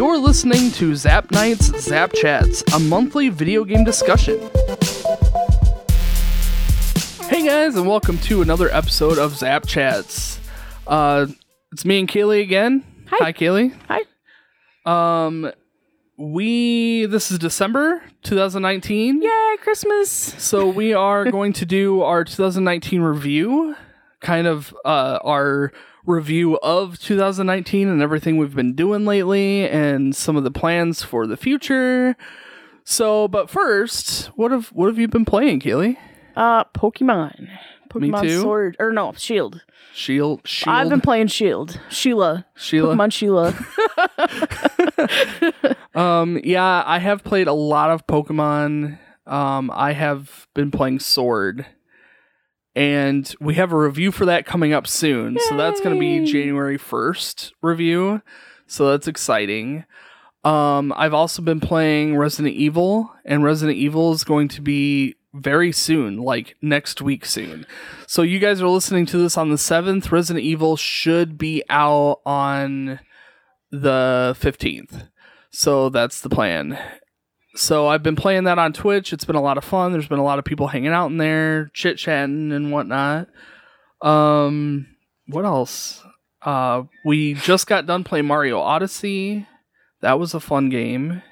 You're listening to Zap Nights Zap Chats, a monthly video game discussion. Hey guys, and welcome to another episode of Zap Chats. Uh, it's me and Kaylee again. Hi. Hi, Kaylee. Hi. Um, we this is December 2019. Yay, Christmas! So we are going to do our 2019 review, kind of uh, our review of 2019 and everything we've been doing lately, and some of the plans for the future. So, but first, what have what have you been playing, Kaylee? Uh, Pokemon. Pokemon too. Sword. Or no, Shield. Shield, Shield, I've been playing Shield. Sheila. Sheila. Pokemon Sheila. Um, yeah, I have played a lot of Pokemon. Um, I have been playing Sword, and we have a review for that coming up soon. So that's going to be January first review. So that's exciting. Um, I've also been playing Resident Evil, and Resident Evil is going to be very soon, like next week soon. So you guys are listening to this on the seventh. Resident Evil should be out on the fifteenth. So that's the plan. So I've been playing that on Twitch. It's been a lot of fun. There's been a lot of people hanging out in there, chit chatting and whatnot. Um, what else? Uh, we just got done playing Mario Odyssey. That was a fun game.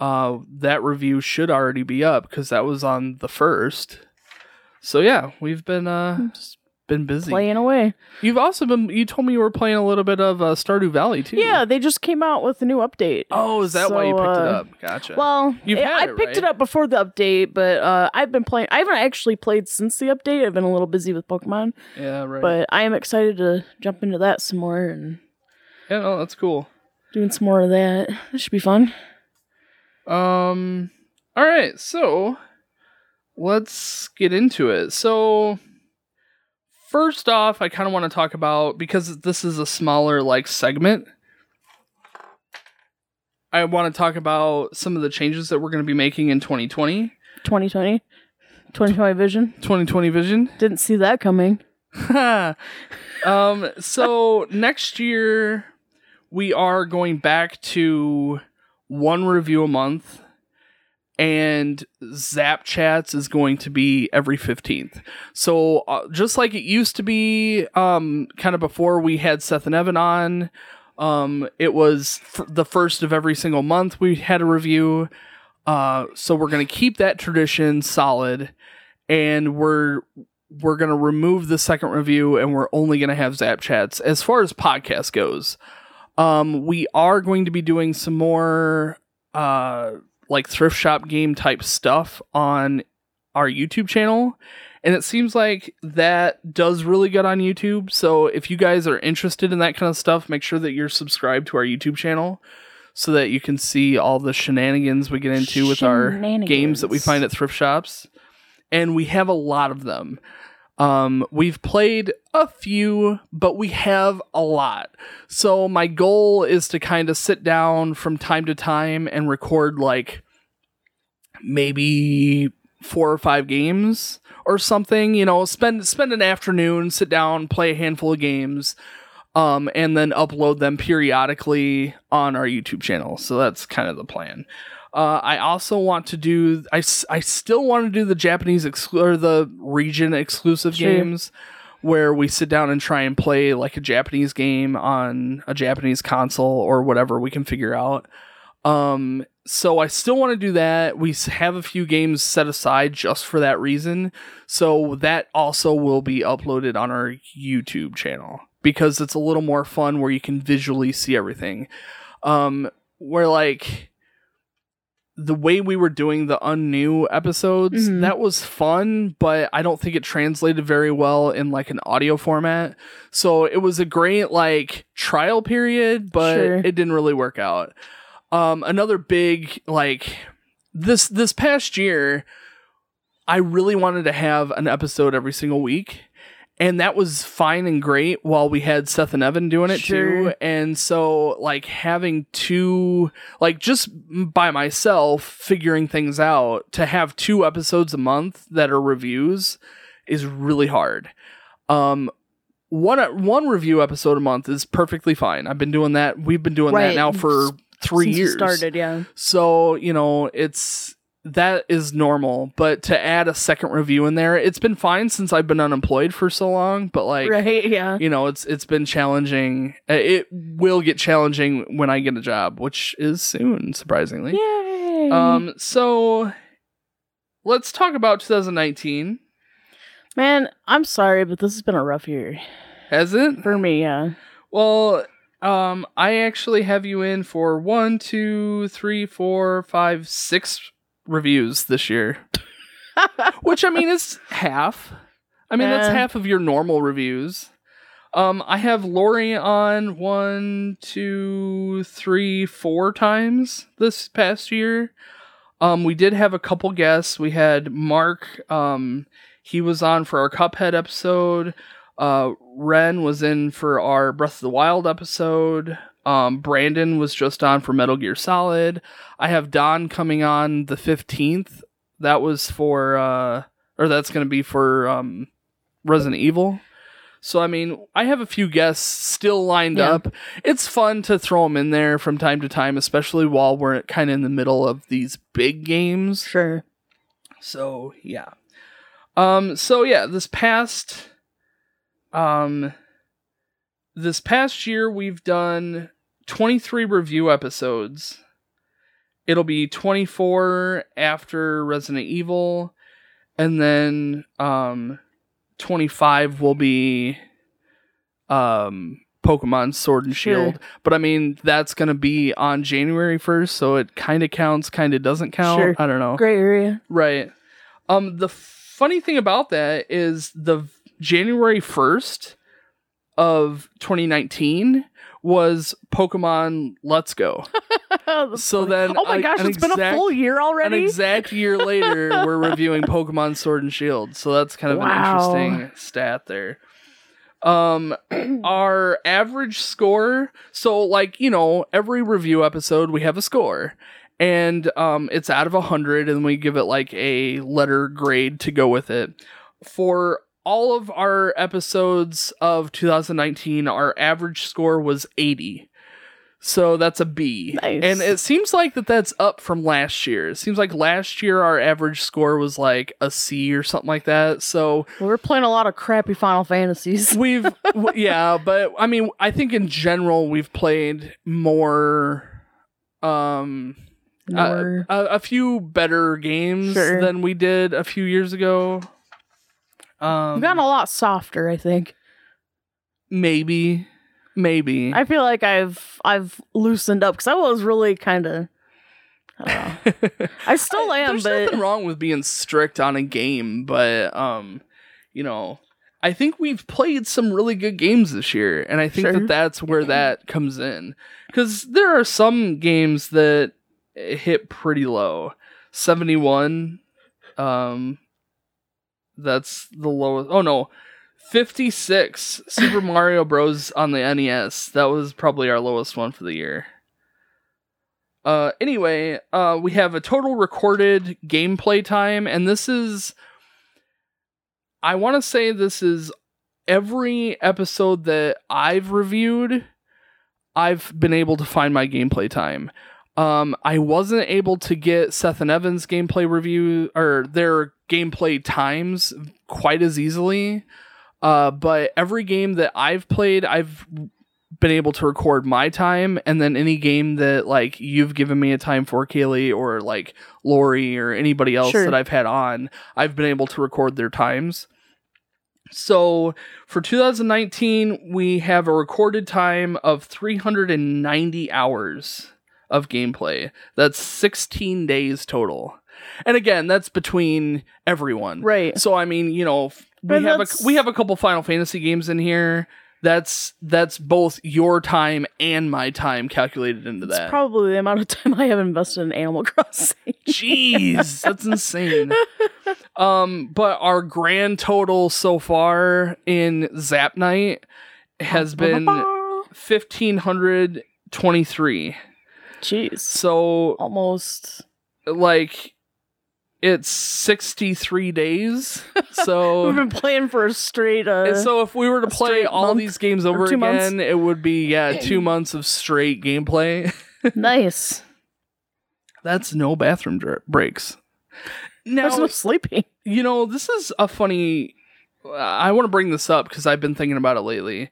Uh, that review should already be up because that was on the first. So yeah, we've been uh Just been busy. playing away. You've also been. You told me you were playing a little bit of uh, Stardew Valley too. Yeah, they just came out with a new update. Oh, is that why you So, picked it uh, up? Gotcha. Well, You've I- had I it, picked right? it up before the update, but uh, I've been playing. I haven't actually played since the update. I've been a little busy with Pokemon, yeah, right. but I am excited to jump into that some more and yeah, no, that's cool. doing some more of that. This should be fun. Um. All right, so let's get into it. So first off, I kind of want to talk about because this is a smaller like segment. I want to talk about some of the changes that we're going to be making in 2020, 2020, 2020 vision. 2020 vision. Didn't see that coming. um so next year we are going back to one review a month and zap chats is going to be every 15th so uh, just like it used to be um kind of before we had seth and evan on um it was f- the first of every single month we had a review. Uh so we're going to keep that tradition solid and we're we're going to remove the second review and we're only going to have zap chats. As far as podcast goes um we are going to be doing some more uh like thrift shop game type stuff on our youtube channel and it seems like that does really good on youtube. So if you guys are interested in that kind of stuff make sure that you're subscribed to our youtube channel so that you can see all the shenanigans we get into with our games that we find at thrift shops. And we have a lot of them. Um, we've played a few, but we have a lot. So my goal is to kind of sit down from time to time and record like maybe four or five games or something. You know, spend spend an afternoon, sit down, play a handful of games, um, and then upload them periodically on our YouTube channel. So that's kind of the plan. Uh, I also want to do. I, I still want to do the Japanese exclu- or the region exclusive Sure. games, where we sit down and try and play like a Japanese game on a Japanese console or whatever we can figure out. Um, so I still want to do that. We have a few games set aside just for that reason. So that also will be uploaded on our YouTube channel because it's a little more fun where you can visually see everything. Um, where like the way we were doing the unnew episodes, Mhm. that was fun, but I don't think it translated very well in like an audio format. So it was a great like trial period, but Sure. it didn't really work out. Um, another big like this this past year, I really wanted to have an episode every single week. And that was fine and great while we had Seth and Evan doing it Sure. too. And so, like, having two, like, just by myself figuring things out to have two episodes a month that are reviews is really hard. Um, one one review episode a month is perfectly fine. I've been doing that. We've been doing Right. that now for three Since you years. started, yeah. So, you know, it's that is normal, but to add a second review in there, it's been fine since I've been unemployed for so long, but like right, yeah. you know, it's it's been challenging. Uh, It will get challenging when I get a job, which is soon, surprisingly. Yay. Um so let's talk about 2019. Man, I'm sorry, but this has been a rough year Has it? for me, yeah. Well, um, I actually have you in for one, two, three, four, five, six reviews this year. Which I mean is half. I mean that's half of your normal reviews. Um, I have Lori on one, two, three, four times this past year. Um, we did have a couple guests. We had Mark. Um, he was on for our Cuphead episode. Uh, Ren was in for our Breath of the Wild episode. Um, Brandon was just on for Metal Gear Solid. I have Don coming on the 15th. That was for, uh, or that's going to be for um, Resident Evil. So, I mean, I have a few guests still lined Yeah. up. It's fun to throw them in there from time to time, especially while we're kind of in the middle of these big games. Sure. So yeah. Um so yeah, this past um this past year we've done 23 review episodes. It'll be 24 after Resident Evil and then um 25 will be um Pokemon Sword and Sure. Shield. But I mean that's going to be on January 1st, so it kind of counts, kind of doesn't count. Sure. I don't know. Great area. Right. Um the funny thing about that is the January 1st of 2019 was Pokemon Let's Go. So then Oh my a- gosh, it's been a full year already. An exact year later we're reviewing Pokemon Sword and Shield. So that's kind of Wow. an interesting stat there. Um our average score, so like, you know, every review episode we have a score and um, it's out of 100 and we give it like a letter grade to go with it for all of our episodes of 2019 our average score was 80 so that's a b Nice. and it seems like that that's up from last year it seems like last year our average score was like a c or something like that so we're playing a lot of crappy Final Fantasies. we've w- yeah but i mean i think in general we've played more um uh, More- a, a few better games Sure. than we did a few years ago. Um, gotten a lot softer, I think. maybe, maybe. I feel like I've I've loosened up because I was really kind of. I. I still am, There's but nothing wrong with being strict on a game, but um, you know, I think we've played some really good games this year, and I think Sure. that that's where that comes in because there are some games that hit pretty low. Seventy one, um, that's the lowest. Oh no. 56 Super Mario Bros on the NES. That was probably our lowest one for the year. Uh, anyway, uh, we have a total recorded gameplay time, and this is. I want to say this is every episode that I've reviewed. I've been able to find my gameplay time. Um, I wasn't able to get Seth and Evan's gameplay review or their gameplay times quite as easily. Uh, but every game that I've played, I've been able to record my time, and then any game that like you've given me a time for, Kaylee, or like Lori, or anybody else Sure. that I've had on, I've been able to record their times. So for 2019, we have a recorded time of 390 hours of gameplay. That's 16 days total. And again, that's between everyone. right. So I mean, you know, we And have a we have a couple Final Fantasy games in here. That's that's both your time and my time calculated into It's that. probably the amount of time I have invested in Animal Crossing. Jeez, that's insane. Um, but our grand total so far in Zap Night has been fifteen hundred twenty three. Jeez. So Almost. like it's 63 days. So we've been playing for a straight. Uh, and so if we were to play all these games over two months? again, it would be yeah, 2 months of straight gameplay. nice. That's no bathroom breaks. Now, There's no sleeping. you know, this is a funny. I want to bring this up because I've been thinking about it lately.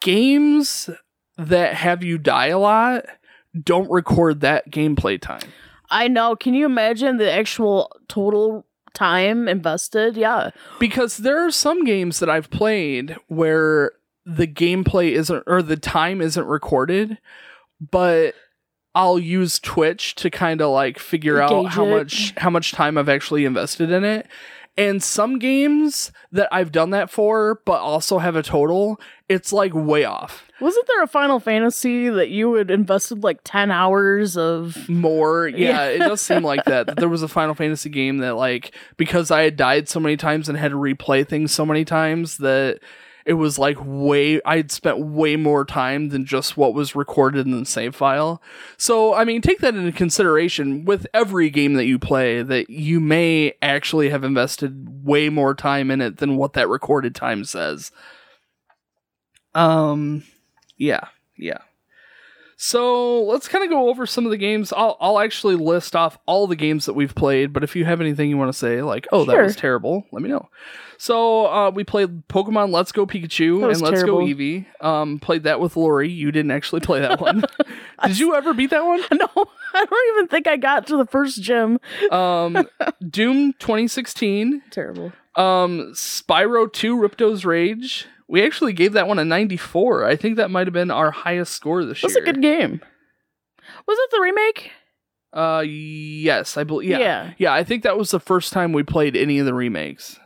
Games that have you die a lot don't record that gameplay time. I know. Can you imagine the actual total time invested? Yeah. Because there are some games that I've played where the gameplay isn't or the time isn't recorded, but I'll use Twitch to kind of like figure out how it. much how much time I've actually invested in it. And some games that I've done that for, but also have a total, it's like way off. Wasn't there a Final Fantasy that you had invested like 10 hours of. More, yeah, it does seem like that. that. There was a Final Fantasy game that, like, because I had died so many times and had to replay things so many times, that it was like way, I had spent way more time than just what was recorded in the save file. So, I mean, take that into consideration with every game that you play, that you may actually have invested way more time in it than what that recorded time says. Um, yeah, yeah. So let's kind of go over some of the games. I'll I'll actually list off all the games that we've played. But if you have anything you want to say, like oh that Sure. was terrible, let me know. So uh, we played Pokemon Let's Go Pikachu That was and Let's Go. Eevee. Um, played that with Lori. You didn't actually play that one. Did you ever beat that one? No, I don't even think I got to the first gym. Um, Doom 2016. Terrible. Um, Spyro 2 Ripto's Rage. We actually gave that one a 94. I think that might have been our highest score this That's year. That's a good game. Was it the remake? Uh, yes, I believe. Yeah. Yeah. yeah, I think that was the first time we played any of the remakes.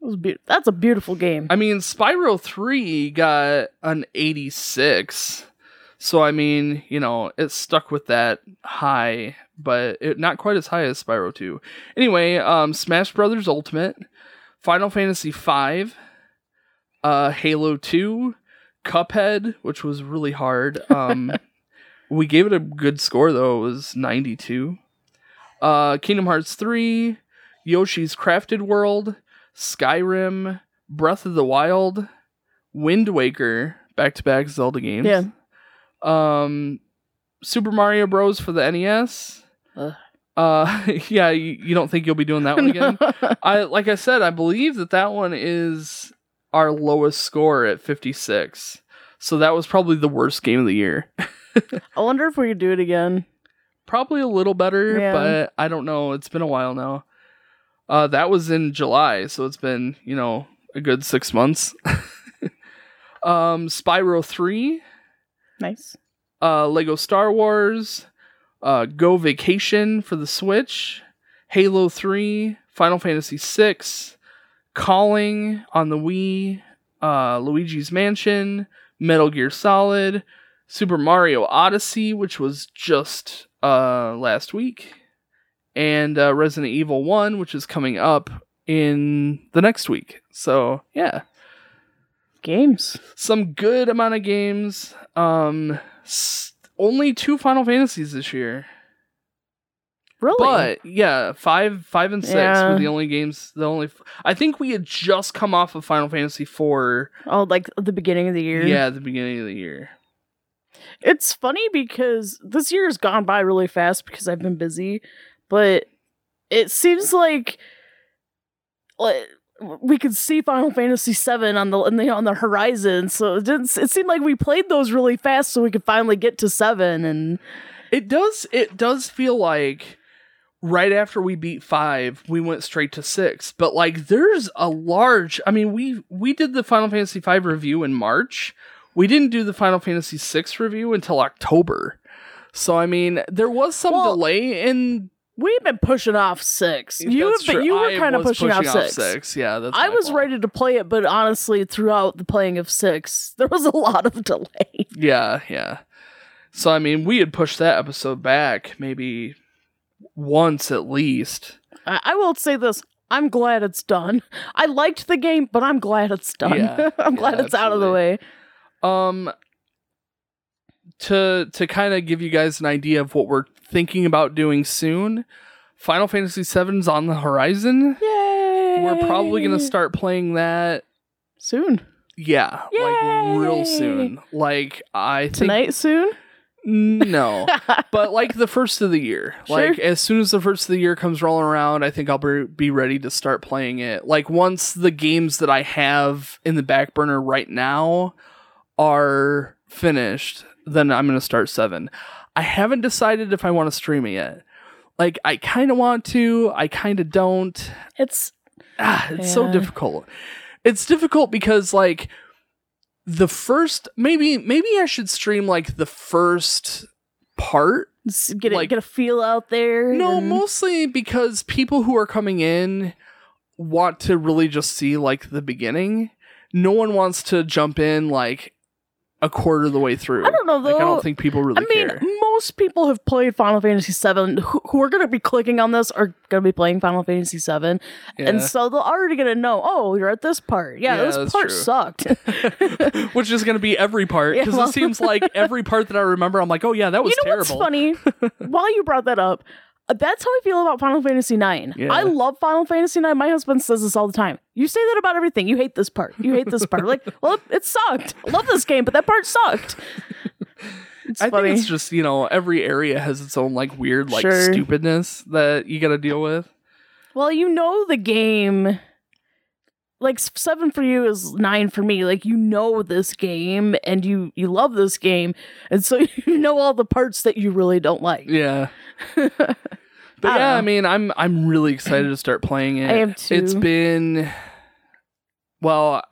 It was be- That's a beautiful game. I mean, Spyro 3 got an 86. So, I mean, you know, it stuck with that high, but it, not quite as high as Spyro 2. Anyway, um, Smash Brothers Ultimate, Final Fantasy 5, uh, Halo 2, Cuphead, which was really hard. Um, we gave it a good score, though. It was 92. Uh, Kingdom Hearts 3, Yoshi's Crafted World, Skyrim, Breath of the Wild, Wind Waker, back to back Zelda games. Yeah. Um, Super Mario Bros. for the NES. Ugh. Uh, yeah, you, you don't think you'll be doing that one again? I like I said, I believe that that one is our lowest score at 56. So that was probably the worst game of the year. I wonder if we could do it again. probably a little better, Yeah. but I don't know. It's been a while now. Uh, that was in July, so it's been you know a good six months. um, Spyro three, Nice. uh, Lego Star Wars, uh, Go Vacation for the Switch, Halo three, Final Fantasy six, Calling on the Wii, uh, Luigi's Mansion, Metal Gear Solid, Super Mario Odyssey, which was just uh, last week, and uh, Resident Evil 1, which is coming up in the next week. So, yeah, Games. some good amount of games. Um, s- only two Final Fantasies this year. Really? But yeah, five, five, and six Yeah. were the only games. The only, I think we had just come off of Final Fantasy four. oh, like the beginning of the year. Yeah, the beginning of the year. It's funny because this year has gone by really fast because I've been busy, but it seems like like we could see Final Fantasy VII on the, the on the horizon. So it didn't. It seemed like we played those really fast, so we could finally get to seven. And It does. It does feel like right after we beat five, we went straight to six. But like, there's a large. I mean, we we did the Final Fantasy five review in March. We didn't do the Final Fantasy six review until October. So I mean, there was some Well, delay in. we've been pushing off six. You have been, you were I kind of was pushing, off six. six. Yeah, that's. I was fault. ready to play it, but honestly, throughout the playing of six, there was a lot of delay. Yeah, yeah. So I mean, we had pushed that episode back maybe once at least. I, I will say this. I'm glad it's done. I liked the game, but I'm glad it's done. Yeah, I'm glad yeah, it's out of the way. Um to to kind of give you guys an idea of what we're thinking about doing soon. Final Fantasy VII's on the horizon. Yay! We're probably gonna start playing that. soon. Yeah, like real soon. Like I think Tonight soon? No, but like the first of the year. Sure. Like as soon as the first of the year comes rolling around, I think I'll be, be ready to start playing it. Like once the games that I have in the back burner right now are finished, then I'm gonna start seven. I haven't decided if I want to stream it yet. Like I kind of want to, I kind of don't. It's Ah, it's so difficult. It's difficult because like the first maybe maybe I should stream like the first part. get Like- get a feel out there. No, and- mostly because people who are coming in want to really just see like the beginning. No one wants to jump in like a quarter of the way through. I don't know Like I don't think people really I mean, care. most people have played Final Fantasy VII who, who are going to be clicking on this are going to be playing Final Fantasy VII, Yeah. and so they're already going to know. Oh, you're at this part. Yeah, Yeah, this part true. sucked. Which is going to be every part Yeah, because well- it seems like every part that I remember, I'm like, oh yeah, that was you know terrible. what's funny? While you brought that up, Uh, that's how I feel about Final Fantasy IX. Yeah. I love Final Fantasy IX. My husband says this all the time. You say that about everything. You hate this part. You hate this part. like, well, it, it sucked. I love this game, but that part sucked. It's I funny. think it's just you know every area has its own like weird like Sure. stupidness that you got to deal with. Well, you know the game. Like seven for you is nine for me. Like you know this game and you you love this game, and so you know all the parts that you really don't like. Yeah. But I yeah, I mean, I'm I'm really excited to start playing it. I am too. It's been well,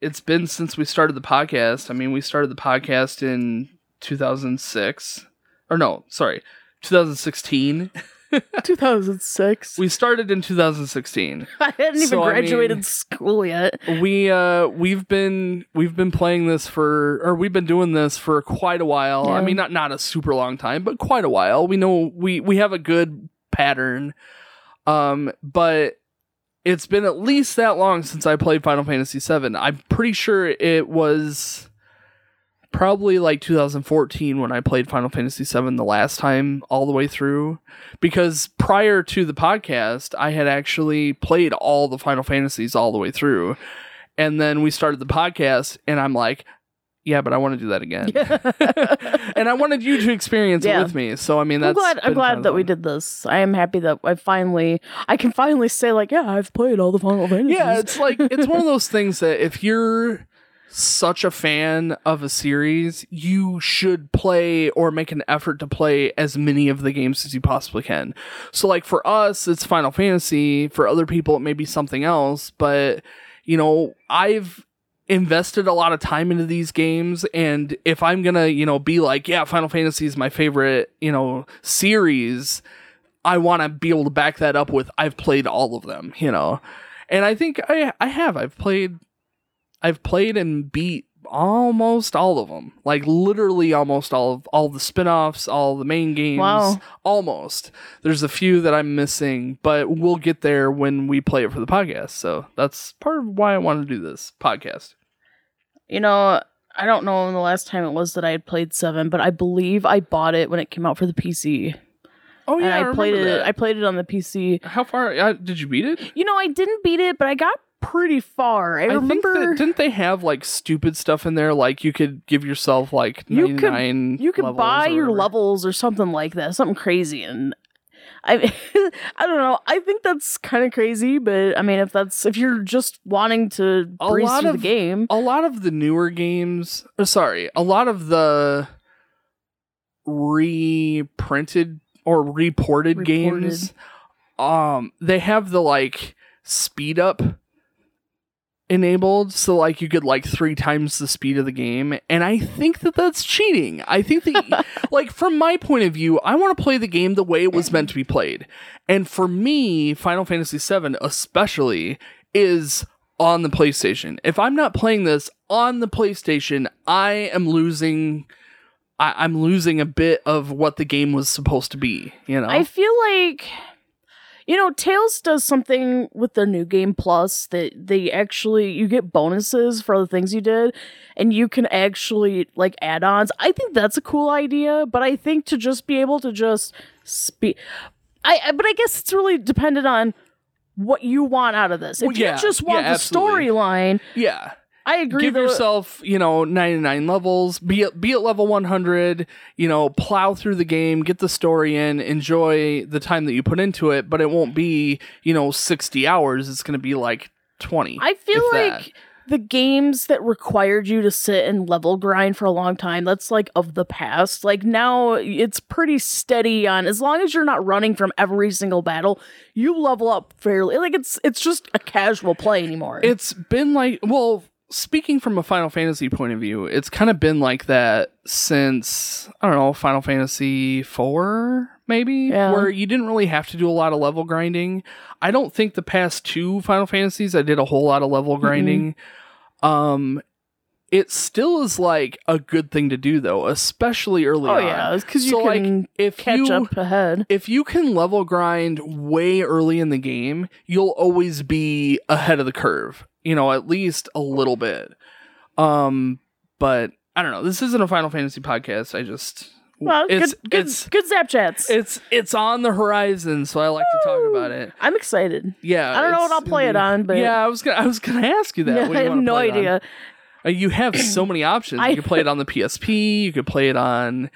it's been since we started the podcast. I mean, we started the podcast in 2006. Or no, sorry. 2016. 2006. We started in 2016. I hadn't even So, I graduated mean- school yet. we uh we've been we've been playing this for or we've been doing this for quite a while. I mean not not a super long time, but quite a while. We know we we have a good pattern. Um but it's been at least that long since I played Final Fantasy 7. I'm pretty sure it was probably like 2014 when I played Final Fantasy 7 the last time all the way through because prior to the podcast I had actually played all the Final Fantasies all the way through and then we started the podcast and I'm like yeah but I want to do that again and I wanted you to experience Yeah. it with me so I mean that's I'm glad. I'm glad that we did this. I am happy that I finally, I can finally say like, yeah, I've played all the Final Fantasies. yeah it's like it's one of those things that if you're such a fan of a series you should play or make an effort to play as many of the games as you possibly can. So like for us it's final fantasy. For other people it may be something else. But you know i've invested a lot of time into these games. And if i'm gonna you know be like yeah final fantasy is my favorite you know series i want to be able to back that up with i've played all of them you know. And i think i i have. I've played i've played and beat almost all of them like literally almost all of all the spin-offs all the main games Wow. almost there's a few that i'm missing but we'll get there when we play it for the podcast so that's part of why i want to do this podcast You know, I don't know when the last time it was that I had played seven, but I believe I bought it when it came out for the PC. oh yeah, and I, played it. that. I played it on the PC. how far uh, did you beat it You know, I didn't beat it, but I got pretty far. I, think remember that, didn't they have like stupid stuff in there like you could give yourself like You could- you could buy your whatever. levels or something like that, something crazy, and I, I don't know. I think that's kind of crazy, but I mean, if that's if you're just wanting to A breeze lot through of- the game, a lot of the newer games uh, sorry a lot of the reprinted or reported, Reported. games um they have the like speed up enabled so like you could like three times the speed of the game and i think that that's cheating. I think that like from my point of view i want to play the game the way it was meant to be played. And for me final fantasy VII especially is on the playstation. If i'm not playing this on the playstation i am losing I, i'm losing a bit of what the game was supposed to be you know? I feel like you know Tails does something with the new game plus that they actually you get bonuses for the things you did and you can actually like add-ons. I think that's a cool idea, but I think to just be able to just speed I, I but I guess it's really dependent on what you want out of this. If Well, yeah, you just want yeah, the storyline, Yeah. I agree. Give though- yourself, you know, 99 levels, be at, be at level 100, you know, plow through the game, get the story in, enjoy the time that you put into it, but it won't be, you know, 60 hours. It's going to be like 20. I feel like that. the games that required you to sit and level grind for a long time, that's like of the past. Like now it's pretty steady on as long as you're not running from every single battle, you level up fairly. Like it's it's just a casual play anymore. It's been like, well, speaking from a Final Fantasy point of view, it's kind of been like that since I don't know Final Fantasy four, maybe, Yeah. where you didn't really have to do a lot of level grinding. I don't think the past two Final Fantasies I did a whole lot of level grinding. Um, it still is like a good thing to do though, especially early oh on. yeah, because you So, like, can if catch you up ahead. if you can level grind way early in the game, you'll always be ahead of the curve. You know, at least a little bit. Um, but I don't know. This isn't a Final Fantasy podcast. I just Well, it's good, good, it's good zap chats. it's it's on the horizon, so I like to talk about it. I'm excited. Yeah, I don't know what I'll play it on, but yeah, I was gonna I was gonna ask you that. Yeah, I have no play it on. idea. Uh, you have so many options. I- You could play it on the PSP. You could play it on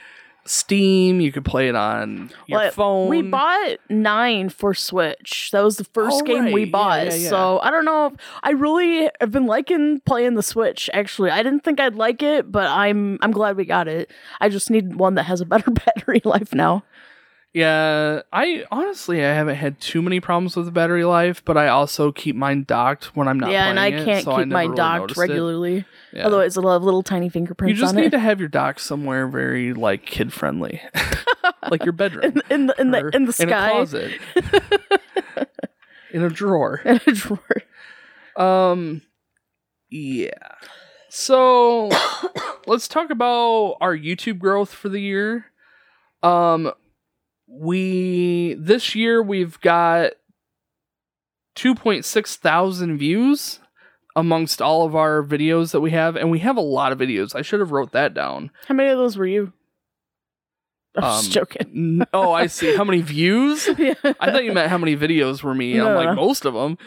Steam. You could play it on your Well, phone. We bought nine for Switch. That was the first Oh, game we right. Yeah, bought. yeah, yeah. So I don't know. I really have been liking playing the Switch. Actually, I didn't think I'd like it, but I'm I'm glad we got it. I just need one that has a better battery life now. Yeah, I honestly I haven't had too many problems with the battery life, but I also keep mine docked when I'm not. yeah, and I it, can't so keep never mine really docked regularly. Yeah. Otherwise, it'll have little tiny fingerprints. you just need it. to have your dock somewhere very like kid friendly, like your bedroom, in, in the in the in the in a closet, in a drawer. in a drawer. Um, yeah. So let's talk about our YouTube growth for the year. Um, we this year we've got 2.6 thousand views amongst all of our videos that we have, and we have a lot of videos. I should have wrote that down. How many of those were you? I'm just Um, joking. N- oh, I see. How many views? yeah. I thought you meant how many videos were me. I'm like no. most of them.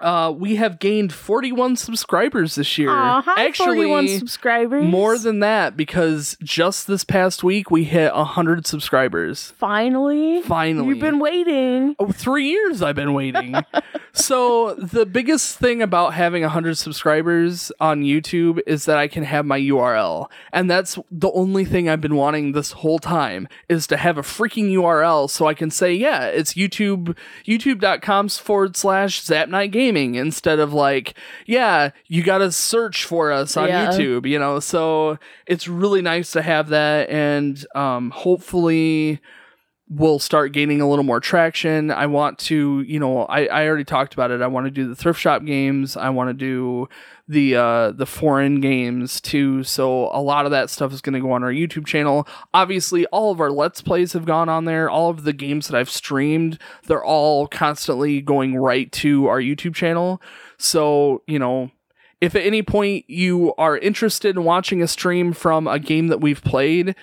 Uh, we have gained 41 subscribers this year. Aw, hi, Actually, 41 subscribers. more than that because just this past week we hit 100 subscribers. finally. Finally, You've been waiting. Oh, three years I've been waiting. so the biggest thing about having 100 subscribers on YouTube is that I can have my URL. And that's the only thing I've been wanting this whole time is to have a freaking URL so I can say, yeah, it's YouTube, youtube.com forward slash Zap Instead of like, yeah, you got to search for us on Yeah. YouTube, you know? So it's really nice to have that. And um, hopefully will start gaining a little more traction. I want to, you know, I, I already talked about it. I want to do the thrift shop games. I want to do the uh the foreign games too. So a lot of that stuff is going to go on our YouTube channel. Obviously, all of our let's plays have gone on there. All of the games that I've streamed, they're all constantly going right to our YouTube channel. So, you know, if at any point you are interested in watching a stream from a game that we've played,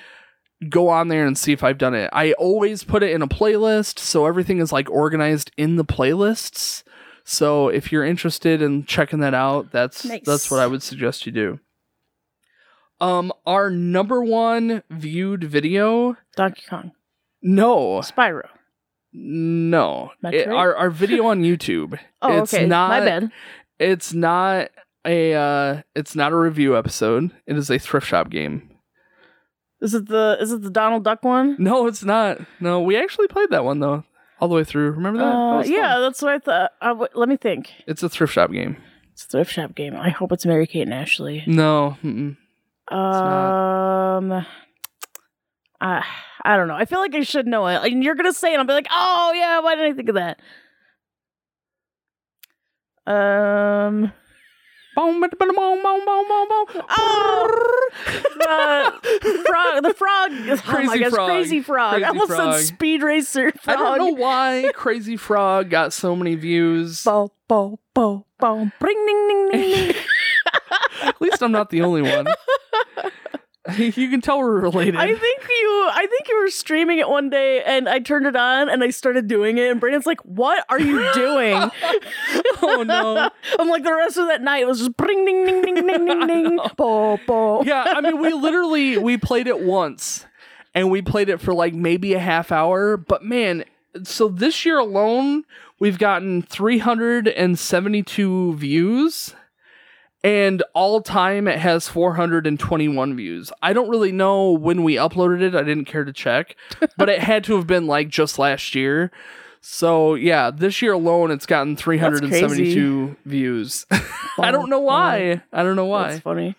go on there and see if I've done it. I always put it in a playlist, so everything is like organized in the playlists. So if you're interested in checking that out, that's Nice. that's what I would suggest you do. Um, our number one viewed video, Donkey Kong. no, Spyro. no? It- our our video on YouTube. Oh, it's okay. not. My bad. It's not a. Uh, it's not a review episode. It is a thrift shop game. Is it the is it the Donald Duck one? No, it's not. No, we actually played that one though, all the way through. Remember that? That Uh, was yeah, fun. that's what I thought. Uh, w- let me think. it's a thrift shop game. It's a thrift shop game. I hope it's Mary Kate and Ashley. No, mm-mm. Um, I I don't know. I feel like I should know it. And you're gonna say it. I'll be like, oh yeah, why didn't I think of that? Um. Oh, the frog. The frog. oh my Crazy gosh, frog. crazy frog. Crazy I almost frog. said speed racer I don't know why Crazy Frog got so many views. Bo bo bo bo. Bring ding ding ding ding. At least I'm not the only one. you can tell we're related. I think you I think you were streaming it one day, and I turned it on, and I started doing it, and Brandon's like, "What are you doing?" oh no. I'm like, the rest of that night was just bring ding ding ding ding ding ding, bo bo. Yeah, I mean we literally we played it once and we played it for like maybe a half hour, but man, so this year alone we've gotten 372 views and all time it has 421 views. I don't really know when we uploaded it. I didn't care to check, but it had to have been like just last year. So yeah, this year alone, it's gotten 372 views. I don't know why. I don't know why. That's funny.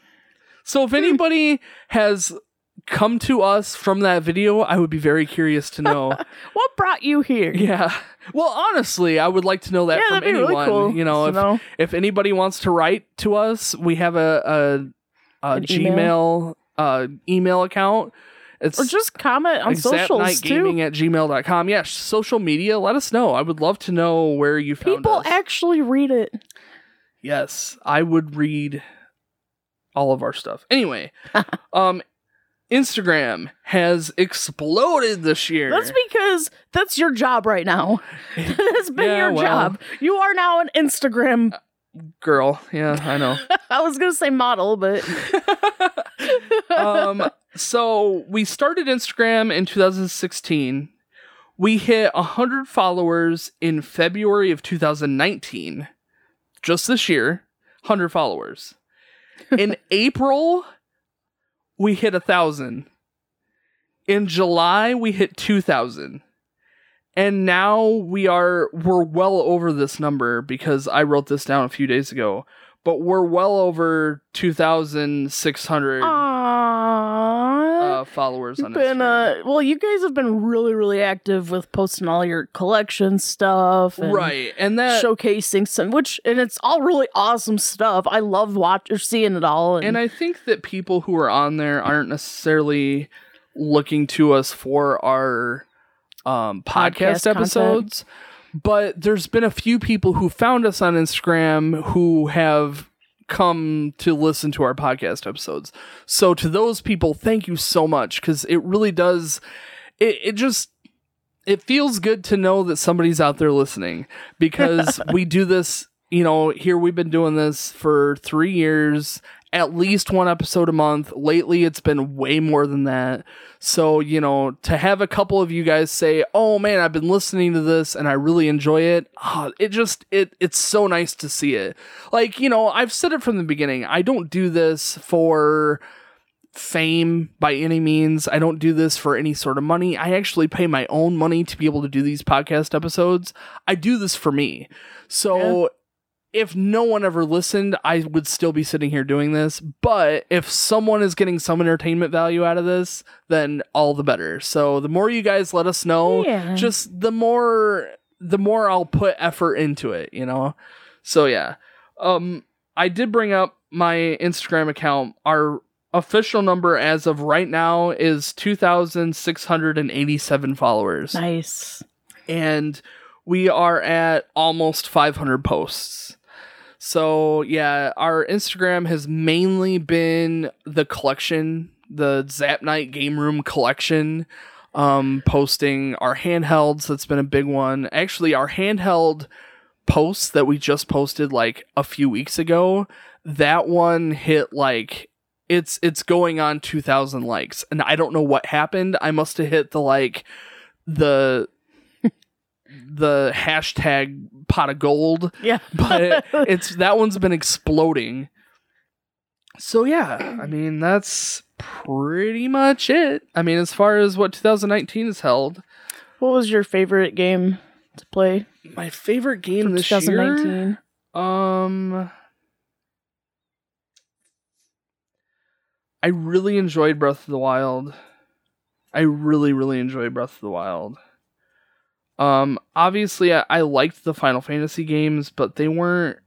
So if anybody has come to us from that video, I would be very curious to know. What brought you here? yeah. Well, honestly, I would like to know that Yeah, from anyone. really cool You know, if know. if anybody wants to write to us, we have a a, a Gmail email? uh, email account. It's Or just comment on socials gaming too. at gmail.com. Yeah, social media, let us know. I would love to know where you found People us. actually read it. Yes, I would read all of our stuff. Anyway, um Instagram has exploded this year. That's because that's your job right now. that has been Yeah, your well. job. You are now an Instagram. Girl, yeah, I know. I was gonna say model, but um so we started Instagram in 2016. We hit 100 followers in February of 2019. Just this year, 100 followers. In April, we hit a 1000. In July, we hit 2000. And now we are we're well over this number because I wrote this down a few days ago. But we're well over 2,600 Aww. uh, followers on been Instagram. uh well you guys have been really really active with posting all your collection stuff and right, and that showcasing some which and it's all really awesome stuff i love watching seeing it all and, and I think that people who are on there aren't necessarily looking to us for our um, podcast, Podcast content. episodes, but there's been a few people who found us on Instagram who have come to listen to our podcast episodes. So to those people, thank you so much because it really does. It it just it feels good to know that somebody's out there listening because we do this. You know, here we've been doing this for three years, at least one episode a month. Lately, it's been way more than that. So, you know, to have a couple of you guys say, "Oh man, I've been listening to this and I really enjoy it." ah, it just it it's so nice to see it. Like, you know, I've said it from the beginning. I don't do this for fame by any means. I don't do this for any sort of money. I actually pay my own money to be able to do these podcast episodes. I do this for me. So if no one ever listened, I would still be sitting here doing this. But if someone is getting some entertainment value out of this, then all the better. So the more you guys let us know, Yeah. just the more the more I'll put effort into it, you know? So yeah. Um I did bring up my Instagram account. Our official number as of right now is 2687 followers nice and we are at almost 500 posts. So, yeah, our Instagram has mainly been the collection, the Zap Night Game Room collection, um, posting our handhelds. That's been a big one. Actually, our handheld posts that we just posted like a few weeks ago, that one hit like it's it's going on 2000 likes and I don't know what happened. I must have hit the like the the hashtag pot of gold, yeah but it's that one's been exploding. So yeah, I mean that's pretty much it. I mean, as far as what 2019 has held, what was your favorite game to play my favorite game from this year, 2019 um, I really enjoyed Breath of the Wild. I really, really enjoyed Breath of the Wild. Um, obviously, I, I liked the Final Fantasy games, but they weren't.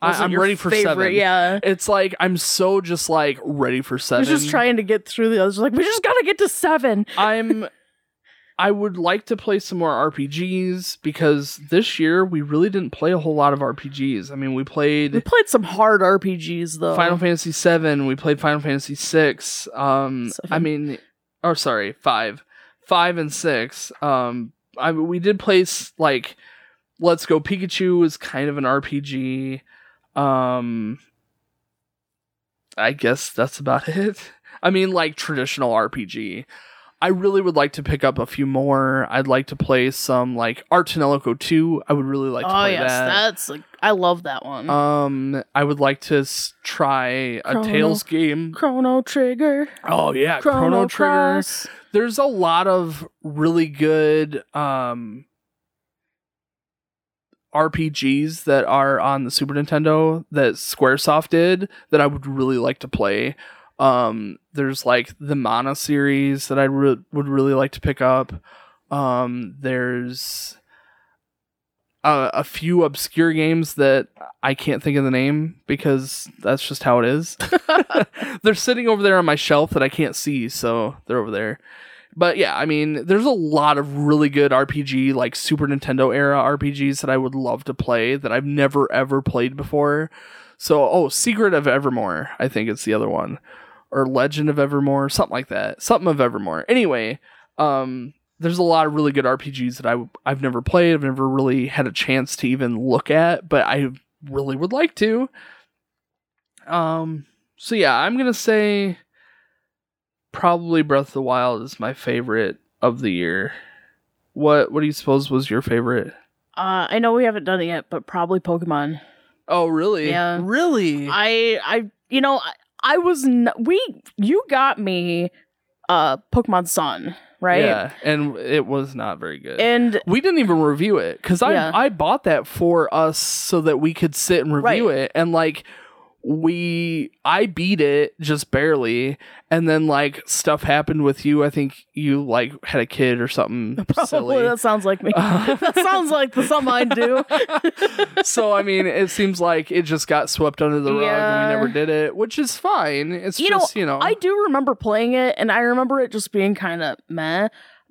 I, I'm ready for favorite? seven. yeah It's like I'm so just like ready for I seven. was just trying to get through the others like we just gotta get to seven I'm I would like to play some more RPGs because this year we really didn't play a whole lot of RPGs. I mean, we played we played some hard rpgs though Final Fantasy 7, we played Final Fantasy 6. Um I mean, or sorry, five, five and six. Um, I we did place like Let's Go Pikachu was kind of an RPG. Um, I guess that's about it. I mean, like traditional RPG. I really would like to pick up a few more. I'd like to play some like Ar tonelico 2. I would really like to oh play yes, that. that's like I love that one. Um, I would like to s- try a Chrono- Tails game. Chrono Trigger. Oh yeah, Chrono, Chrono Trigger. There's a lot of really good um RPGs that are on the Super Nintendo that SquareSoft did that I would really like to play. Um, there's like the Mana series that I re- would really like to pick up. Um, there's a, a few obscure games that I can't think of the name because that's just how it is. they're sitting over there on my shelf that I can't see, so they're over there. But yeah, I mean, there's a lot of really good RPG, like Super Nintendo era RPGs that I would love to play that I've never ever played before. So, oh, Secret of Evermore, I think it's the other one, or Legend of Evermore, something like that, something of Evermore. Anyway, um, there's a lot of really good RPGs that I I've never played, I've never really had a chance to even look at, but I really would like to. Um, so yeah, I'm gonna say probably Breath of the Wild is my favorite of the year. What what do you suppose was your favorite? Uh, I know we haven't done it yet, but probably Pokemon. Oh, really? Yeah. Really? I, I, you know, I, I was n- we you got me, uh, Pokemon Sun, right? Yeah, and it was not very good. And we didn't even review it because I Yeah. I bought that for us so that we could sit and review Right. it, and like we I beat it just barely, and then like stuff happened with you. I think you like had a kid or something probably silly. that sounds like me. that sounds like the something I do. so I mean, it seems like it just got swept under the rug and we never did it, which is fine. It's You know, you know, I do remember playing it, and I remember it just being kind of meh.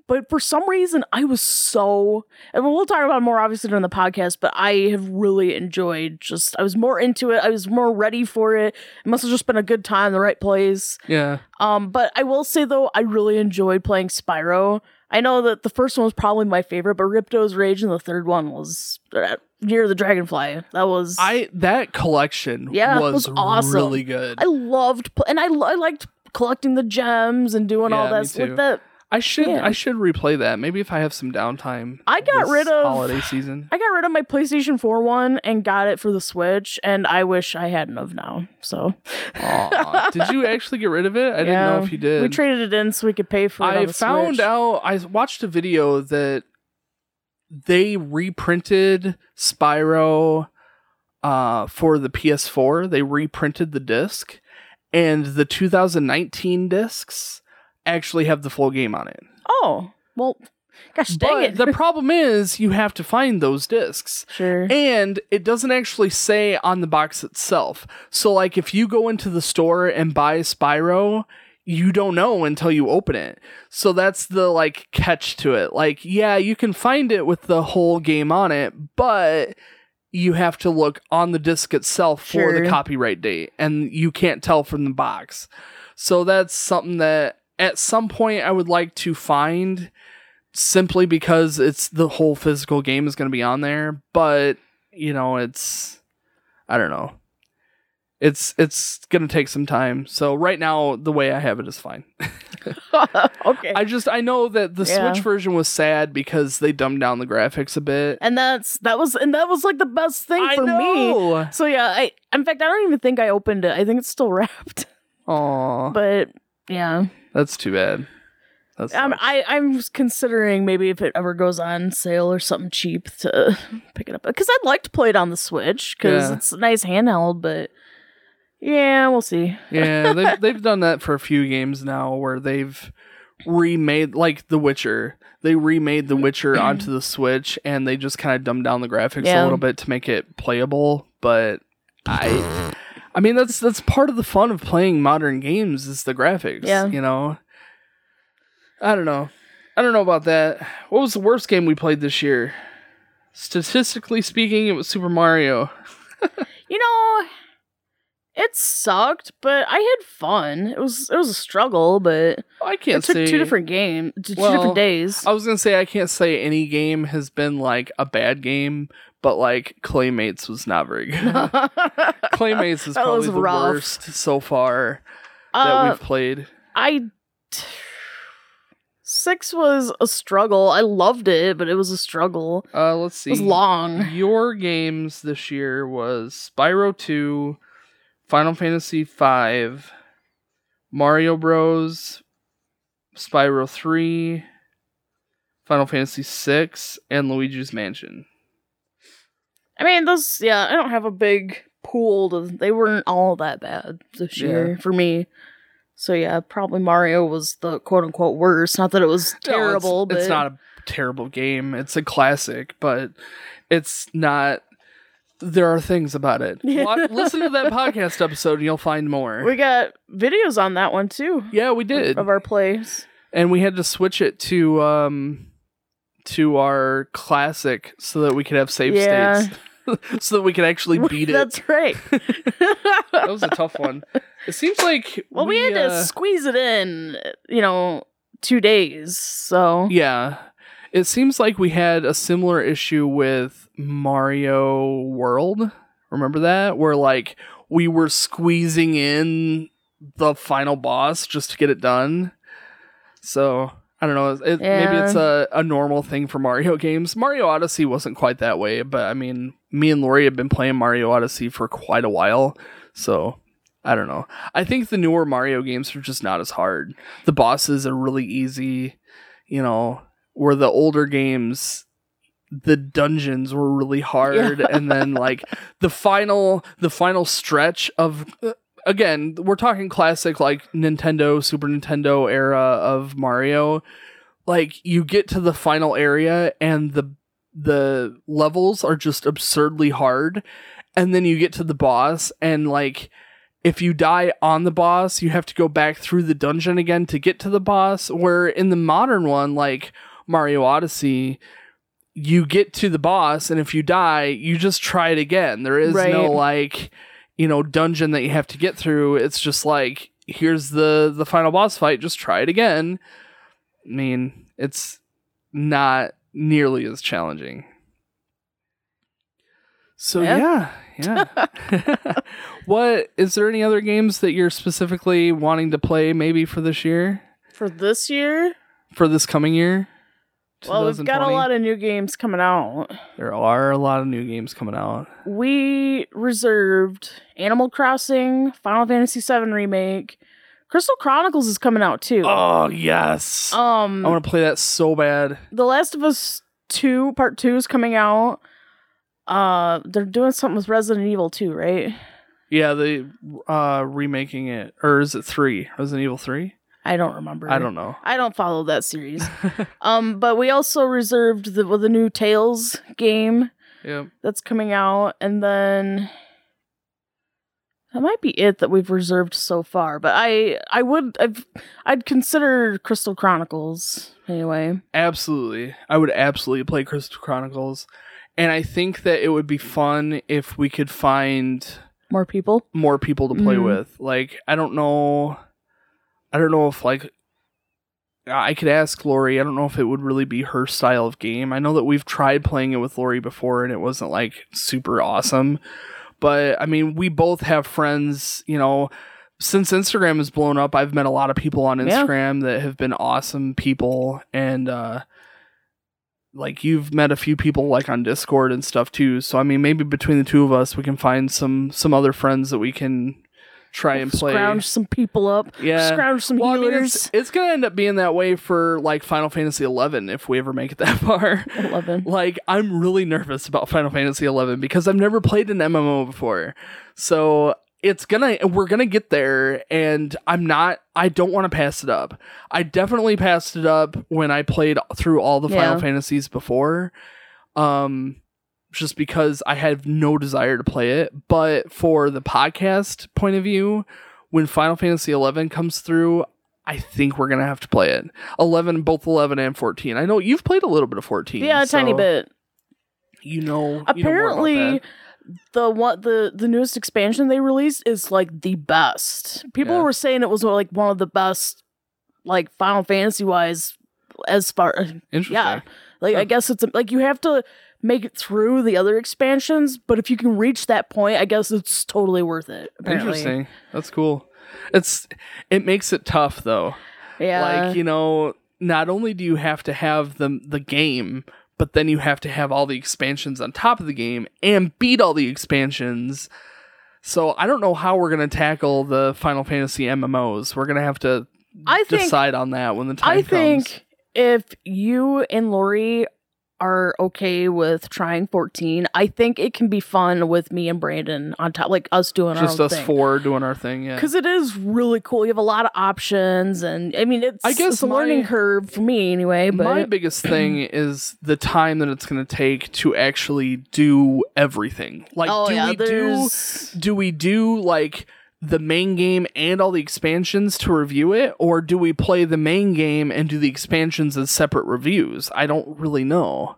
But for some reason, I was so, and we'll talk about it more obviously during the podcast. But I have really enjoyed just. I was more into it. I was more ready for it. It must have just been a good time, in the right place. yeah, Um, but I will say though, I really enjoyed playing Spyro. I know that the first one was probably my favorite, but Ripto's Rage and the third one was uh, Year of the Dragonfly. That was I that collection Yeah, was, was awesome. really good. I loved, and I, I liked collecting the gems and doing all Yeah, me that. With that, I should Yeah. I should replay that. Maybe if I have some downtime. I got rid of- holiday season. I got rid of my PlayStation 4 one and got it for the Switch, and I wish I hadn't of now. So did you actually get rid of it? I didn't know if you did. we traded it in so we could pay for it. I found Switch. out. I watched a video that they reprinted Spyro uh, for the PS4. They reprinted the disc, and the 2019 discs actually have the full game on it. Oh well, gosh dang But it! the problem is, you have to find those discs. sure. And it doesn't actually say on the box itself. So, like, if you go into the store and buy Spyro, you don't know until you open it. So that's the like catch to it. Like, yeah, you can find it with the whole game on it, but you have to look on the disc itself for the copyright date, and you can't tell from the box. So that's something that at some point I would like to find simply because it's the whole physical game is going to be on there, but you know, it's I don't know. It's it's going to take some time. So right now the way I have it is fine. okay. I just I know that the Yeah. Switch version was sad because they dumbed down the graphics a bit. and that's that was and that was like the best thing I for me. So yeah, I in fact I don't even think I opened it. I think it's still wrapped. Aw, But yeah, that's too bad. That's um, I I'm considering maybe if it ever goes on sale or something cheap to pick it up because I'd like to play it on the Switch because Yeah. it's a nice handheld. But yeah, we'll see. yeah, they've they've done that for a few games now where they've remade like The Witcher. They remade The Witcher onto the Switch and they just kind of dumbed down the graphics a little bit to make it playable, but I I mean that's that's part of the fun of playing modern games is the graphics, Yeah. you know. I don't know. I don't know about that. What was the worst game we played this year? Statistically speaking, it was Super Mario. You know, It sucked, but I had fun. It was it was a struggle, but oh, I can't It took say two different games, two Well, different days. I was gonna say I can't say any game has been like a bad game, but like Claymates was not very good. Claymates is probably was the rough. worst so far that Uh, we've played. I six was a struggle. I loved it, but it was a struggle. Uh, let's see. It was long. Your games this year was Spyro 2, Final Fantasy 5, Mario Bros, Spyro 3, Final Fantasy 6, and Luigi's Mansion. I mean, those. Yeah, I don't have a big pool. To, they weren't all that bad this Yeah. year for me. So yeah, probably Mario was the quote unquote worst. Not that it was No, it's- terrible, it's, not a terrible game. It's a classic, but it's not. There are things about it. Listen to that podcast episode, and you'll find more. we got videos on that one too yeah, we did. of our plays. and we had to switch it to um to our classic so that we could have save Yeah. states so that we could actually beat it. That's right. that was a tough one. It seems like well, we, had to uh, squeeze it in, you know, two days. So. Yeah. It seems like we had a similar issue with mario world. Remember that? Where like we were squeezing in the final boss just to get it done. So I don't know. It, Maybe it's a, a normal thing for Mario games. Mario Odyssey wasn't quite that way, but I mean, me and Lori have been playing Mario Odyssey for quite a while, so I don't know. I think the newer Mario games are just not as hard. The bosses are really easy, you know, where the older games the dungeons were really hard Yeah. and then like the final the final stretch of uh, again we're talking classic like Nintendo Super Nintendo era of Mario. Like you get to the final area and the the levels are just absurdly hard. And then you get to the boss and like if you die on the boss you have to go back through the dungeon again to get to the boss. Where in the modern one like Mario Odyssey you get to the boss and if you die you just try it again. There is no like you know dungeon that you have to get through it's just like here's the the final boss fight just try it again. I mean it's not nearly as challenging. So yeah. Yeah. yeah, what is there any other games that you're specifically wanting to play maybe for this year? For this year, for this coming year well, we've got a lot of new games coming out. there are a lot of new games coming out We reserved Animal Crossing, Final Fantasy VII remake, Crystal Chronicles is coming out too. oh yes um, i want to play that so bad The Last of Us Two Part Two is coming out. Uh, they're doing something with Resident Evil too, right? Yeah, they uh remaking it, or is it three? Resident Evil three? I don't remember. I don't know. I don't follow that series. um, but we also reserved the well, the new Tales game Yep. that's coming out, and then that might be it that we've reserved so far. But I I would I've I'd consider Crystal Chronicles anyway. Absolutely, I would absolutely play Crystal Chronicles, and I think that it would be fun if we could find More people. more people to play Mhm. with. Like, I don't know, I don't know if like I could ask Lori. I don't know if it would really be her style of game. I know that we've tried playing it with Lori before, and it wasn't like super awesome. But I mean, we both have friends. You know, since Instagram has blown up, I've met a lot of people on Yeah. Instagram that have been awesome people, and uh, like you've met a few people like on Discord and stuff too. So I mean, maybe between the two of us, we can find some some other friends that we can try and play. Scrounge some people up. Yeah. Scrounge some Well, I mean, healers. it's, it's gonna end up being that way for like Final Fantasy eleven if we ever make it that far. Eleven. like I'm really nervous about Final Fantasy eleven because I've never played an MMO before. So it's gonna we're gonna get there and I'm not I don't want to pass it up. I definitely passed it up when I played through all the Final Fantasies before. Um just because I have no desire to play it, but for the podcast point of view, when Final Fantasy 11 comes through, I think we're gonna have to play it. 11, both 11 and 14. I know you've played a little bit of 14. Yeah, a tiny bit. You know, you know Apparently, the one the the newest expansion they released is like the best. People Yeah. were saying it was like one of the best, like Final Fantasy wise, as far Interesting. yeah. Like I guess it's like you have to make it through the other expansions, but if you can reach that point, I guess it's totally worth it. Apparently. Interesting. That's cool. It's it makes it tough though. Yeah. Like, you know, not only do you have to have the the game, but then you have to have all the expansions on top of the game and beat all the expansions. So I don't know how we're gonna tackle the Final Fantasy MMOs. We're gonna have to I think decide on that when the time I comes. think if you and Lori are okay with trying 14, I think it can be fun with me and Brandon on top, like us doing just us thing. four doing our thing. Yeah. Because it is really cool. You have a lot of options, and I mean, it's I guess it's a my- learning curve for me anyway. But My biggest thing is the time that it's going to take to actually do everything. Like, oh do yeah, we do do we do like the main game and all the expansions to review it, or do we play the main game and do the expansions as separate reviews? I don't really know.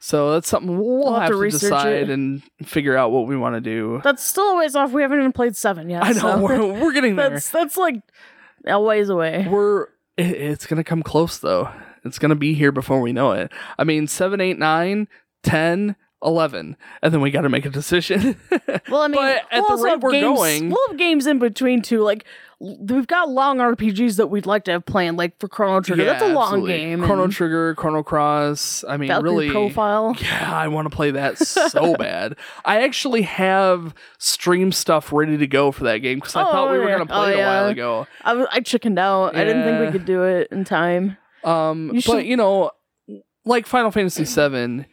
So that's something we'll, We'll have to to, decide it. and figure out what we want to do. that's still a ways off. We haven't even played seven yet. I know so we're, we're getting there. that's that's like a ways away. We're it, it's gonna come close though. It's gonna be here before we know it. I mean, seven, eight, nine, ten, eleven, and then we got to make a decision. Well, I mean, But at we'll the rate we're games, going- we'll have games in between too. Like we've got long RPGs that we'd like to have planned, like for Chrono Trigger. That's a long absolutely. game. Chrono Trigger, Chrono Cross. I mean, Valkyrie really. Profile. Yeah, I want to play that so bad. I actually have stream stuff ready to go for that game because I Oh, thought we were gonna play Oh, it a while yeah. ago. I chickened out. I didn't think we could do it in time. Um, You but should- you know, like Final Fantasy VII,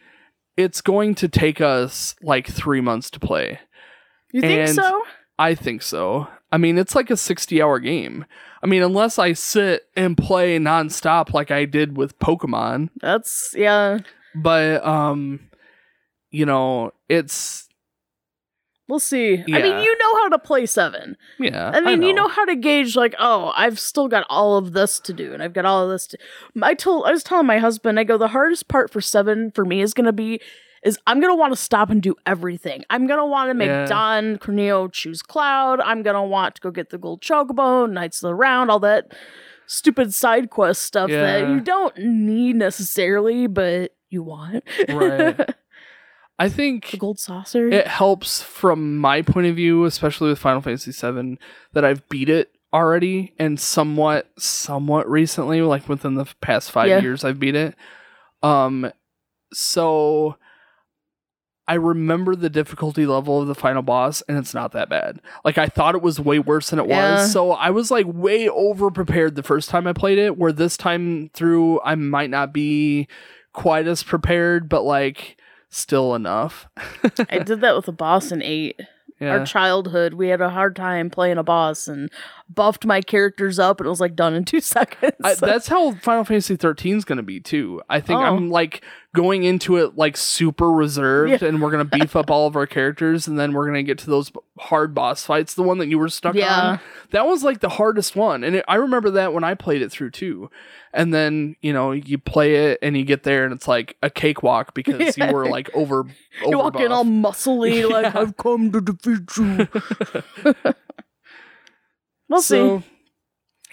it's going to take us like three months to play. You think And- so? I think so. I mean, it's like a 60 hour game. I mean, unless I sit and play nonstop like I did with Pokemon, That's yeah. but um you know, it's We'll see. I mean, you know how to play seven. yeah. I mean, you know how to gauge like, oh, I've still got all of this to do, and I've got all of this. to... I told, I was telling my husband, I go, the hardest part for seven for me is gonna be, is I'm gonna want to stop and do everything. I'm gonna want to make Yeah. Don Corneo choose Cloud. I'm gonna want to go get the gold chocobo, Knights of the Round, all that stupid side quest stuff that you don't need necessarily, but you want. Right. I think the gold saucer. it helps from my point of view, especially with Final Fantasy VII, that I've beat it already and somewhat, somewhat recently, like within the past five Yeah. years, I've beat it. Um, so I remember the difficulty level of the final boss, and it's not that bad. Like I thought it was way worse than it Yeah. was. So I was like way over prepared the first time I played it. Where this time through, I might not be quite as prepared, but like still enough. I did that with a boss in eight. Yeah. Our childhood, we had a hard time playing a boss and buffed my characters up, and it was like done in two seconds. I, that's how Final Fantasy 13 is going to be too. I think Oh. I'm like going into it like super reserved, Yeah. and we're going to beef up all of our characters, and then we're going to get to those hard boss fights. The one that you were stuck Yeah. on, that was like the hardest one, and it, I remember that when I played it through too. And then you know you play it, and you get there, and it's like a cakewalk because Yeah. you were like over. you walk in all muscly, like. I've come to defeat you. We'll see.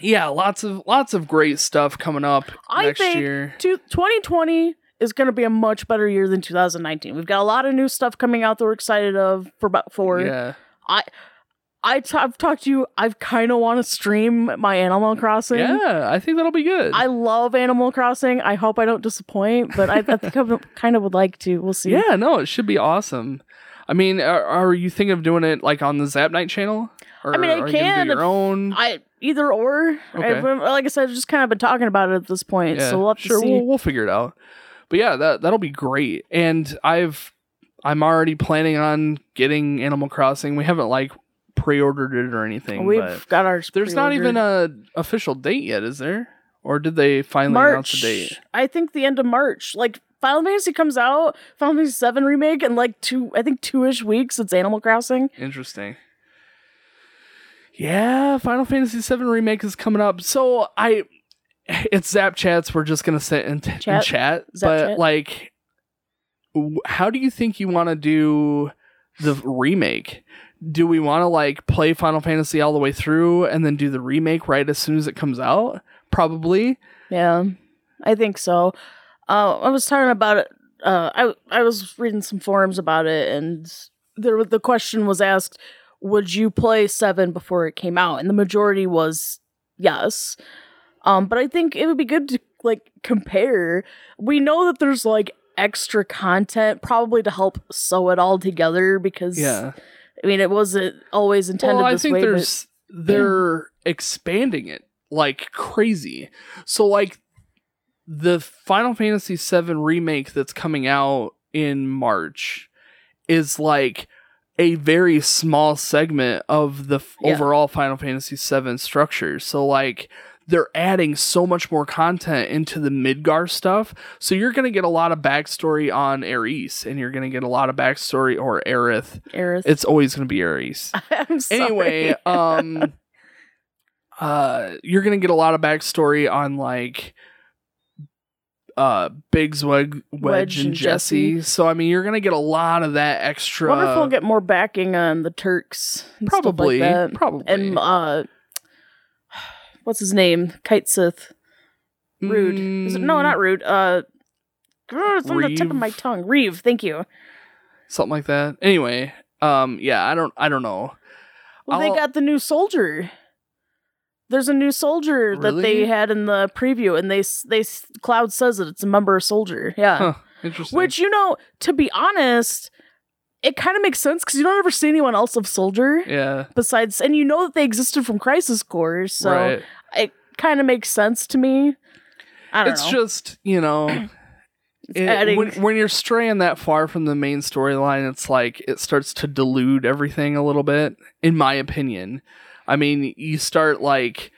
yeah, lots of lots of great stuff coming up I next think year. Two- 2020 is going to be a much better year than 2019. We've got a lot of new stuff coming out that we're excited of for about for. Yeah. I t- I've talked to you. I've kind of want to stream my Animal Crossing. Yeah, I think that'll be good. I love Animal Crossing. I hope I don't disappoint, but I, I think I kind of would like to. We'll see. yeah, no, it should be awesome. I mean, are, are you thinking of doing it like on the Zap Night channel? Or I mean, I you can your own. I either or. Okay. I've like I said, I've just kind of been talking about it at this point, yeah, so we'll have to see. We'll, we'll figure it out. But yeah, that that'll be great. And I've I'm already planning on getting Animal Crossing. We haven't like pre-ordered it or anything. We've got our. there's not even a official date yet, is there? Or did they finally announce March. the date? I think the end of March. Like Final Fantasy comes out, Final Fantasy Seven remake, in like two. I think two ish weeks. It's Animal Crossing. Interesting. Yeah, Final Fantasy VII remake is coming up. So I, it's Zap chats. We're just gonna sit and, and Chat? chat. But chat? like, how do you think you want to do the remake. Do we want to like play Final Fantasy all the way through and then do the remake right as soon as it comes out? Probably. Yeah, I think so. Uh, I was talking about it. Uh, I I was reading some forums about it, and there the question was asked: Would you play seven before it came out? And the majority was yes. Um, but I think it would be good to like compare. We know that there's like extra content probably to help sew it all together because Yeah. I mean it wasn't always intended Well, I think way. but- there's they're expanding it like crazy. So like the Final Fantasy VII remake that's coming out in March is like a very small segment of the f- Yeah. overall Final Fantasy VII structure. So like they're adding so much more content into the Midgar stuff. So you're going to get a lot of backstory on Ares and you're going to get a lot of backstory or Aerith. Aerith. It's always going to be Ares I'm sorry. anyway um uh you're gonna get a lot of backstory on like uh biggs wedge, wedge, Wedge and and Jessie. Jessie. so i mean you're gonna get a lot of that extra wonder if we'll get more backing on the Turks. stuff like probably that. probably. And uh what's his name? Cait Sith rude. Is it, no Mm, not rude. Uh it's on the tip of my tongue. Reeve thank you. Something like that. Anyway um yeah i don't i don't know. Well they I'll- got the new soldier there's a new soldier that they had in the preview and they they cloud says that it's a member of soldier yeah. Huh interesting. Which you know to be honest it kind of makes sense because you don't ever see anyone else of soldier yeah. besides and you know that they existed from crisis core so right. it kind of makes sense to me. I don't it's know. just you know it- when, when you're straying that far from the main storyline it's like it starts to dilute everything a little bit in my opinion i mean you start like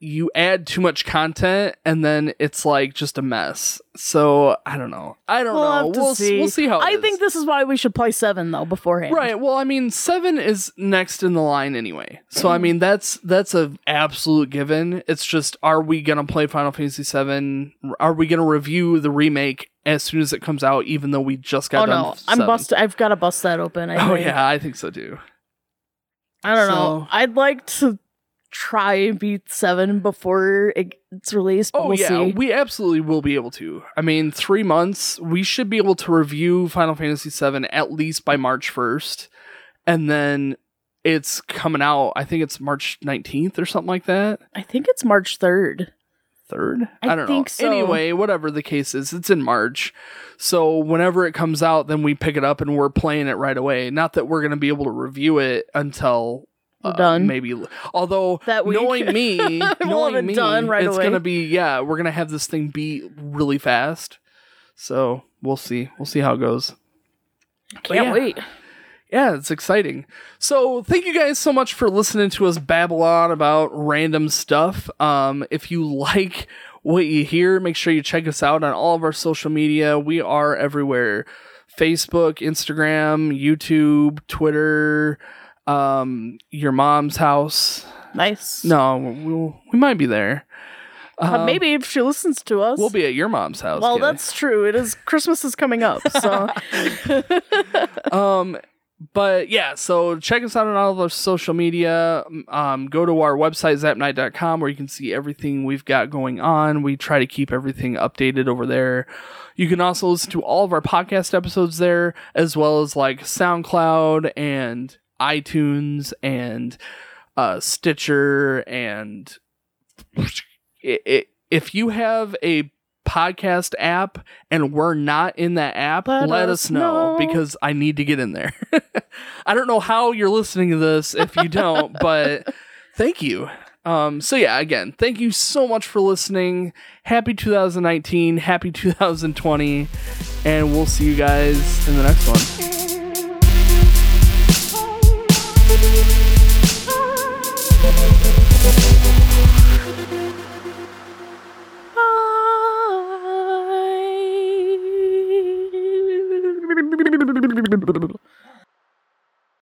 you add too much content and then it's like just a mess so i don't know i don't We'll know we'll see. we'll see how it I is. think this is why we should play seven though beforehand. Right. Well, I mean, seven is next in the line anyway. So I mean, that's that's a absolute given. It's just, are we gonna play Final Fantasy seven? Are we gonna review the remake as soon as it comes out? Even though we just got Oh done. no, I'm busted. I've got to bust that open. I Oh think. yeah, I think so too. I don't So- know. I'd like to try and beat seven before it's released. But Oh we'll yeah, see. we absolutely will be able to. I mean, three months, we should be able to review Final Fantasy VII at least by March first, and then it's coming out. I think it's March nineteenth or something like that. I think it's March third. Third. I don't think know. so. Anyway, whatever the case is, it's in March. So whenever it comes out, then we pick it up and we're playing it right away. Not that we're going to be able to review it until uh, done. Maybe although That week. knowing me, knowing me, done right it's away. gonna be yeah. We're gonna have this thing beat really fast. So we'll see. We'll see how it goes. Can't yeah. wait. Yeah, it's exciting. So thank you guys so much for listening to us babble on about random stuff. Um, if you like what you hear, make sure you check us out on all of our social media. We are everywhere. Facebook, Instagram, YouTube, Twitter, um, your mom's house. Nice. No, we'll, we might be there. Uh, Um, maybe if she listens to us. we'll be at your mom's house. well, Kaylee. that's true. It is Christmas is coming up, so um but yeah so check us out on all of our social media. Um go to our website zapnight.com where you can see everything we've got going on. We try to keep everything updated over there. You can also listen to all of our podcast episodes there as well as like soundcloud and itunes and uh stitcher and i i if you have a podcast app and we're not in that app, let, Let us us know, know. because I need to get in there. I don't know how you're listening to this if you don't, but thank you. Um, so yeah, again, thank you so much for listening. Happy 2019, happy 2020, and we'll see you guys in the next one. Bye.